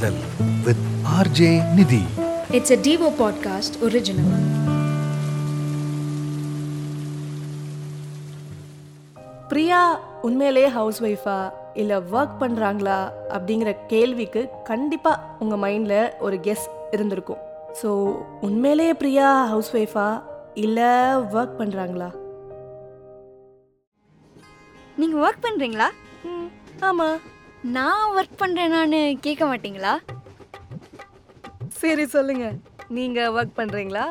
காதல் with RJ நிதி It's a Devo podcast original. Priya உண்மையிலேயே ஹவுஸ் ஒய்ஃபா இல்லை ஒர்க் பண்ணுறாங்களா அப்படிங்கிற கேள்விக்கு கண்டிப்பாக உங்கள் மைண்டில் ஒரு கெஸ் இருந்திருக்கும். ஸோ உண்மையிலேயே பிரியா ஹவுஸ் ஒய்ஃபா இல்லை ஒர்க் பண்ணுறாங்களா நீங்க ஒர்க் பண்றீங்களா? ம் ஆமாம் நான் ஒர்க் பண்றேனான்னு கேட்க மாட்டீங்களா? சரி சொல்லுங்க. நீங்கள் ஒர்க் பண்ணுறீங்களா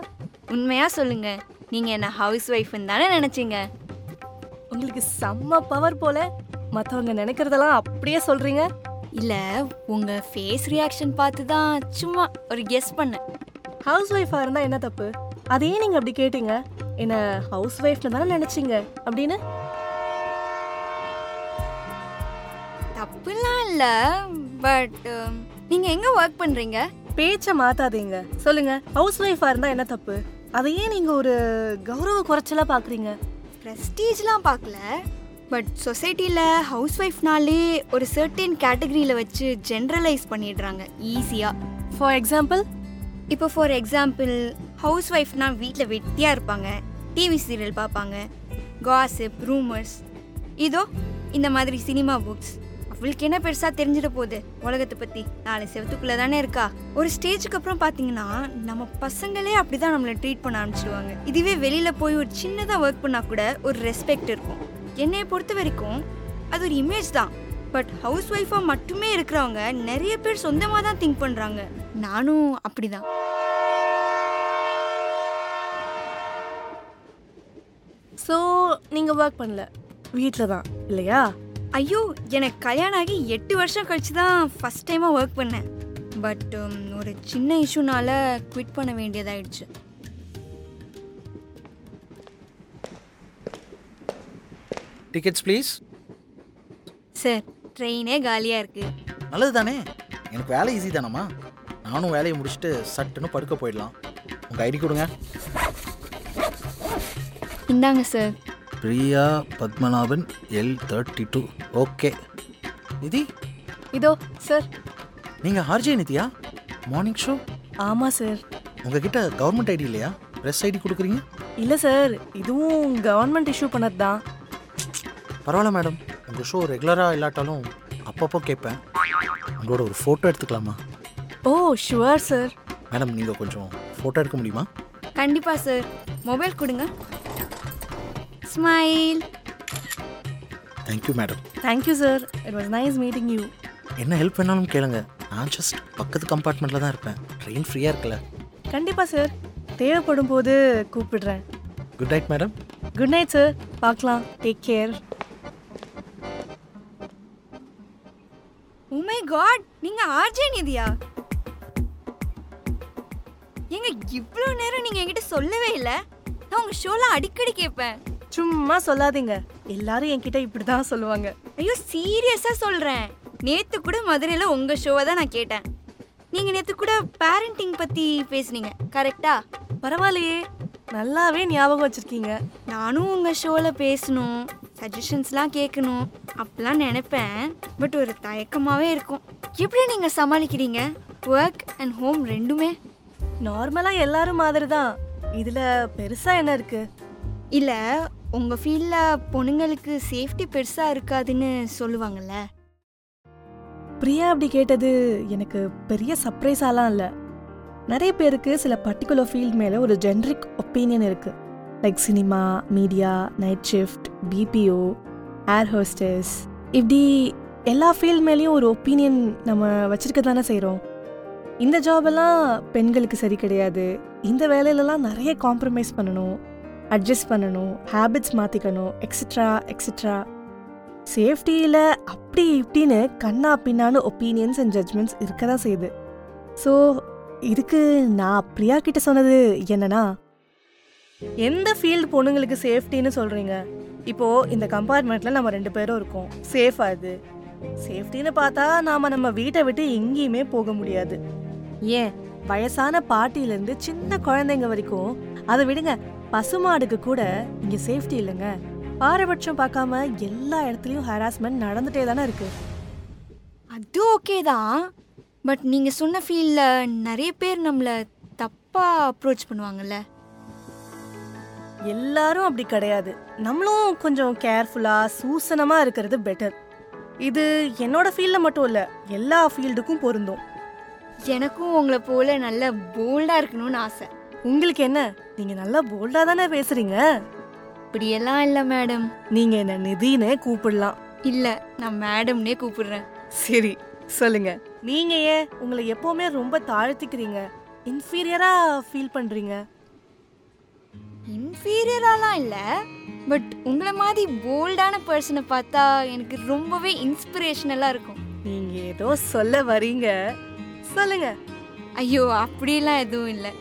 உண்மையா சொல்லுங்க. நீங்க என்ன ஹவுஸ் ஒய்ஃப்னு தானே நினைச்சீங்க? உங்களுக்கு செம்ம பவர் போல மற்றவங்க நினைக்கிறதெல்லாம் அப்படியே சொல்கிறீங்க இல்ல உங்க ஃபேஸ் ரியாக்ஷன் பார்த்து தான் சும்மா ஒரு கெஸ் பண்ணேன். ஹவுஸ் ஒய்ஃபாக இருந்தால் என்ன தப்பு? அதே நீங்கள் அப்படி கேட்டீங்க. என்ன ஹவுஸ் ஒய்ஃப்னு தானே நினச்சிங்க? அப்படின்னு? தப்புலாம் இல்ல பட் நீங்க எங்க ஒர்க் பண்றீங்க? பேச்சை மாத்தாதீங்க. சொல்லுங்க ஹவுஸ் ஒய்ஃபா இருந்தா என்ன தப்பு? அதையே நீங்க ஒரு கௌரவ குறைச்சலா பாக்குறீங்க. ப்ரெஸ்டீஜ்லாம் பார்க்கல பட் சொசைட்டியில் ஹவுஸ் ஒய்ஃப்னாலே ஒரு சர்டன் கேட்டகரியில் வச்சு ஜென்ரலைஸ் பண்ணிடுறாங்க ஈஸியாக ஃபார் எக்ஸாம்பிள் இப்போ ஃபார் எக்ஸாம்பிள் ஹவுஸ் ஒய்ஃப்னா வீட்டில் வெட்டியாக இருப்பாங்க டிவி சீரியல் பார்ப்பாங்க காசிப் ரூமர்ஸ் இதோ இந்த மாதிரி சினிமா புக்ஸ் அவளுக்கு என்ன பெருசாக தெரிஞ்சிட போகுது உலகத்தை பற்றி நாலு செவத்துக்குள்ளே தானே இருக்கா? ஒரு ஸ்டேஜுக்கு அப்புறம் பார்த்தீங்கன்னா நம்ம பசங்களே அப்படி தான் நம்மளை ட்ரீட் பண்ண ஆரம்பிச்சிடுவாங்க இதுவே வெளியில் போய் ஒரு சின்னதாக ஒர்க் பண்ணால் கூட ஒரு ரெஸ்பெக்ட் இருக்கும். என்னையை பொறுத்த வரைக்கும் அது ஒரு இமேஜ் தான். பட் ஹவுஸ் ஒய்ஃபாக மட்டுமே இருக்கிறவங்க நிறைய பேர் சொந்தமாக தான் திங்க் பண்ணுறாங்க நானும் அப்படிதான். ஸோ நீங்கள் ஒர்க் பண்ணல. வீட்டில் தான் இல்லையா? ஐயோ எனக்கு கல்யாணம் ஆகி எட்டு வருஷம் கழிச்சு தான் ஃபஸ்ட் டைமாக ஒர்க் பண்ணேன். பட் ஒரு சின்ன இஷ்யூனால குவிட் பண்ண வேண்டியதாயிடுச்சு. டிக்கெட்ஸ் ப்ளீஸ் சார் ட்ரெயினே காலியாக இருக்குது நல்லது தானே எனக்கு வேலை ஈஸி தானம்மா. நானும் வேலையை முடிச்சுட்டு சட்டுன்னு படுக்க போயிடலாம். உங்கள் ஐடி கொடுங்க. இந்தாங்க sir Priya Padmanabhan L thirty two okay Nidhi? இதோ சார் நீங்கள் ஆர்ஜே நிதியா? மார்னிங் ஷோ ஆமா சார் உங்ககிட்ட கவர்மெண்ட் ஐடி இல்லையா? ப்ரெஸ் ஐடி கொடுக்குறீங்க? இல்லை சார் இதுவும் கவர்மெண்ட் இஷ்யூ பண்ணது தான் பரவாயில்ல மேடம் உங்கள் ஷோ ரெகுலராக இல்லாட்டாலும் அப்பப்போ கேட்பேன். உங்களோட ஒரு ஃபோட்டோ எடுத்துக்கலாமா? ஓ ஷுவர் சார் மேடம் நீங்கள் கொஞ்சம் ஃபோட்டோ எடுக்க முடியுமா? கண்டிப்பாக சார் மொபைல் கொடுங்க. Smile thank you madam thank you sir it was nice meeting you என்ன ஹெல்ப் வேணாலும் கேளுங்க. நான் ஜஸ்ட் பக்கத்து கம்பார்ட்மெண்ட்டில் தான் இருப்பேன். ட்ரெயின் ஃப்ரீயாக இருக்குல்ல. கண்டிப்பா சார் தேவைப்படும் போது கூப்பிடுறேன். Good night madam good night sir பார்க்கலாம். Take care oh my God நீங்க ஆர்ஜே நிதியா? ஏங்க இவ்வளோ நேரம் நீங்க என்கிட்ட சொல்லவே இல்லை. நான் உங்க ஷோல அடிக்கடி கேட்பேன். சும்மா சொல்லாதீங்க. எல்லாரும் என்கிட்ட இப்படி தான் சொல்லுவாங்க. ஐயோ சீரியஸா சொல்றேன். நேத்து கூட மதுரையில உங்க ஷோவை தான் நான் கேட்டேன். நீங்க நேத்து கூட பேரண்டிங் பத்தி பேசுனீங்க. கரெக்டா பரவாயில்லையே. நல்லாவே ஞாபகம் வச்சிருக்கீங்க. நானும் உங்க ஷோல பேசணும் சஜஷன்ஸ்லாம் கேட்கணும் அப்படிலாம் நினைப்பேன். பட் ஒரு தயக்கமாவே இருக்கும். எப்படி நீங்க சமாளிக்கிறீங்க? ஒர்க் அண்ட் ஹோம் ரெண்டுமே? நார்மலா எல்லாரும் மாதிரி தான் இதுல பெருசா என்ன இருக்கு? இல்ல உங்கள் ஃபீல்டில் பொண்ணுங்களுக்கு சேஃப்டி பெருசாக இருக்காதுன்னு சொல்லுவாங்கல்ல? பிரியா அப்படி கேட்டது எனக்கு பெரிய சர்ப்ரைஸாலாம் இல்லை. நிறைய பேருக்கு சில பர்டிகுலர் ஃபீல்ட் மேலே ஒரு ஜென்ரிக் ஒப்பீனியன் இருக்குது like cinema media night shift BPO air hostess இப்படி எல்லா ஃபீல்ட் மேலேயும் ஒரு ஒப்பீனியன் நம்ம வச்சுருக்க தானே செய்கிறோம் இந்த ஜாபெல்லாம் பெண்களுக்கு சரி கிடையாது. இந்த வேலையிலலாம் நிறைய காம்ப்ரமைஸ் பண்ணணும். அட்ஜஸ்ட் பண்ணணும் ஹேபிட்ஸ் மாற்றிக்கணும் எக்ஸட்ரா எக்ஸட்ரா சேஃப்டியில் அப்படி இப்படின்னு கண்ணா பின்னான்னு ஒப்பீனியன்ஸ் அண்ட் ஜட்மெண்ட்ஸ் இருக்க தான் செய்யுது. ஸோ இதுக்கு நான் பிரியா கிட்ட சொன்னது என்னன்னா எந்த ஃபீல்டு பொண்ணுங்களுக்கு சேஃப்டின்னு சொல்கிறீங்க இப்போது இந்த கம்பார்ட்மெண்ட்டில் நம்ம ரெண்டு பேரும் இருக்கோம். சேஃபாக இது? சேஃப்டின்னு பார்த்தா நாம் நம்ம வீட்டை விட்டு எங்கேயுமே போக முடியாது. ஏன்? வயசான பாட்டியிலேருந்து சின்ன குழந்தைங்க வரைக்கும் அதை விடுங்க பசுமாடுக்கு கூட இங்கே சேஃப்டி இல்லைங்க. பாரபட்சம் பார்க்காம எல்லா இடத்துலயும் ஹராஸ்மெண்ட் நடந்துட்டே தானே இருக்கு. அது ஓகே தான். பட் நீங்கள் சொன்ன ஃபீல்டில் நிறைய பேர் நம்மளை தப்பாக அப்ரோச் பண்ணுவாங்கல்ல. எல்லாரும் அப்படி கிடையாது. நம்மளும் கொஞ்சம் கேர்ஃபுல்லாக சூசனமாக இருக்கிறது பெட்டர் இது என்னோட ஃபீல்டில் மட்டும் இல்லை எல்லா ஃபீல்டுக்கும் பொருந்தும். எனக்கும் உங்களை போல நல்ல போல்டாக இருக்கணும்னு ஆசை. உங்களுக்கு என்ன? நீங்கள் நல்லா போல்டாக தானே பேசுகிறீங்க இப்படியெல்லாம் இல்லை மேடம் நீங்கள் என்ன நிதினே கூப்பிடலாம். இல்லை நான் மேடம்னே கூப்பிடுறேன். சரி சொல்லுங்க. நீங்க ஏன் உங்களை எப்பவுமே ரொம்ப தாழ்த்திக்கிறீங்க? இன்ஃபீரியரா ஃபீல் பண்றீங்க? இன்ஃபீரியராலாம் இல்லை பட் உங்களை மாதிரி போல்டான பர்சனை பார்த்தா எனக்கு ரொம்பவே இன்ஸ்பிரேஷனலாக இருக்கும். நீங்க ஏதோ சொல்ல வரீங்க. சொல்லுங்க. ஐயோ அப்படிலாம் எதுவும் இல்லை.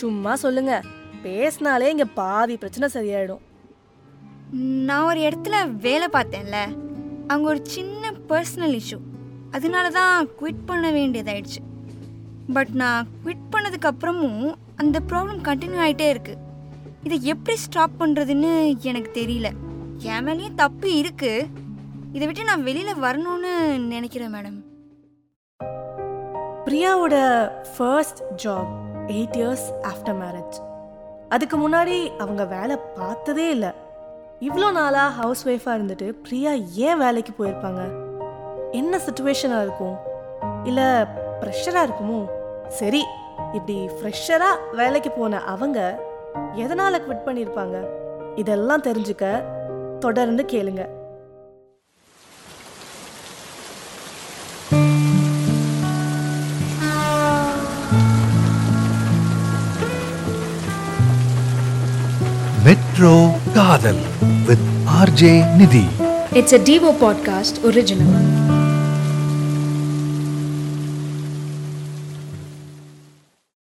சும்மா சொல்லுங்க. பேசினாலே இங்க பாதி பிரச்சனை சரியாயிடும். நான் ஒரு இடத்துல வேலை பார்த்தேன்ல. அங்கே ஒரு சின்ன பர்சனல் இஷ்யூ அதனால தான் குவிட் பண்ண வேண்டியதாயிடுச்சு. பட் நான் குவிட் பண்ணதுக்கு அப்புறமும் அந்த ப்ராப்ளம் கண்டினியூ ஆகிட்டே இருக்கு. இதை எப்படி ஸ்டாப் பண்ணுறதுன்னு எனக்கு தெரியல. என் மேலேயும் தப்பு இருக்கு. இதை விட்டு நான் வெளியில் வரணும்னு நினைக்கிறேன் madam. பிரியாவோட first job eight years after marriage அதுக்கு முன்னாடி அவங்க வேலை பார்த்ததே இல்லை. இவ்வளோ நாளாக ஹவுஸ் ஒய்ஃபாக இருந்துட்டு பிரியா ஏன் வேலைக்கு போயிருப்பாங்க? என்ன சுச்சுவேஷனாக இருக்கும்? இல்லை ப்ரெஷராக இருக்குமோ? சரி இப்படி ஃப்ரெஷராக வேலைக்கு போன அவங்க எதனால் குவிட் பண்ணியிருப்பாங்க இதெல்லாம் தெரிஞ்சுக்க தொடர்ந்து கேளுங்கள் Retro Kadal with RJ Nidhi. It's a Devo Podcast original.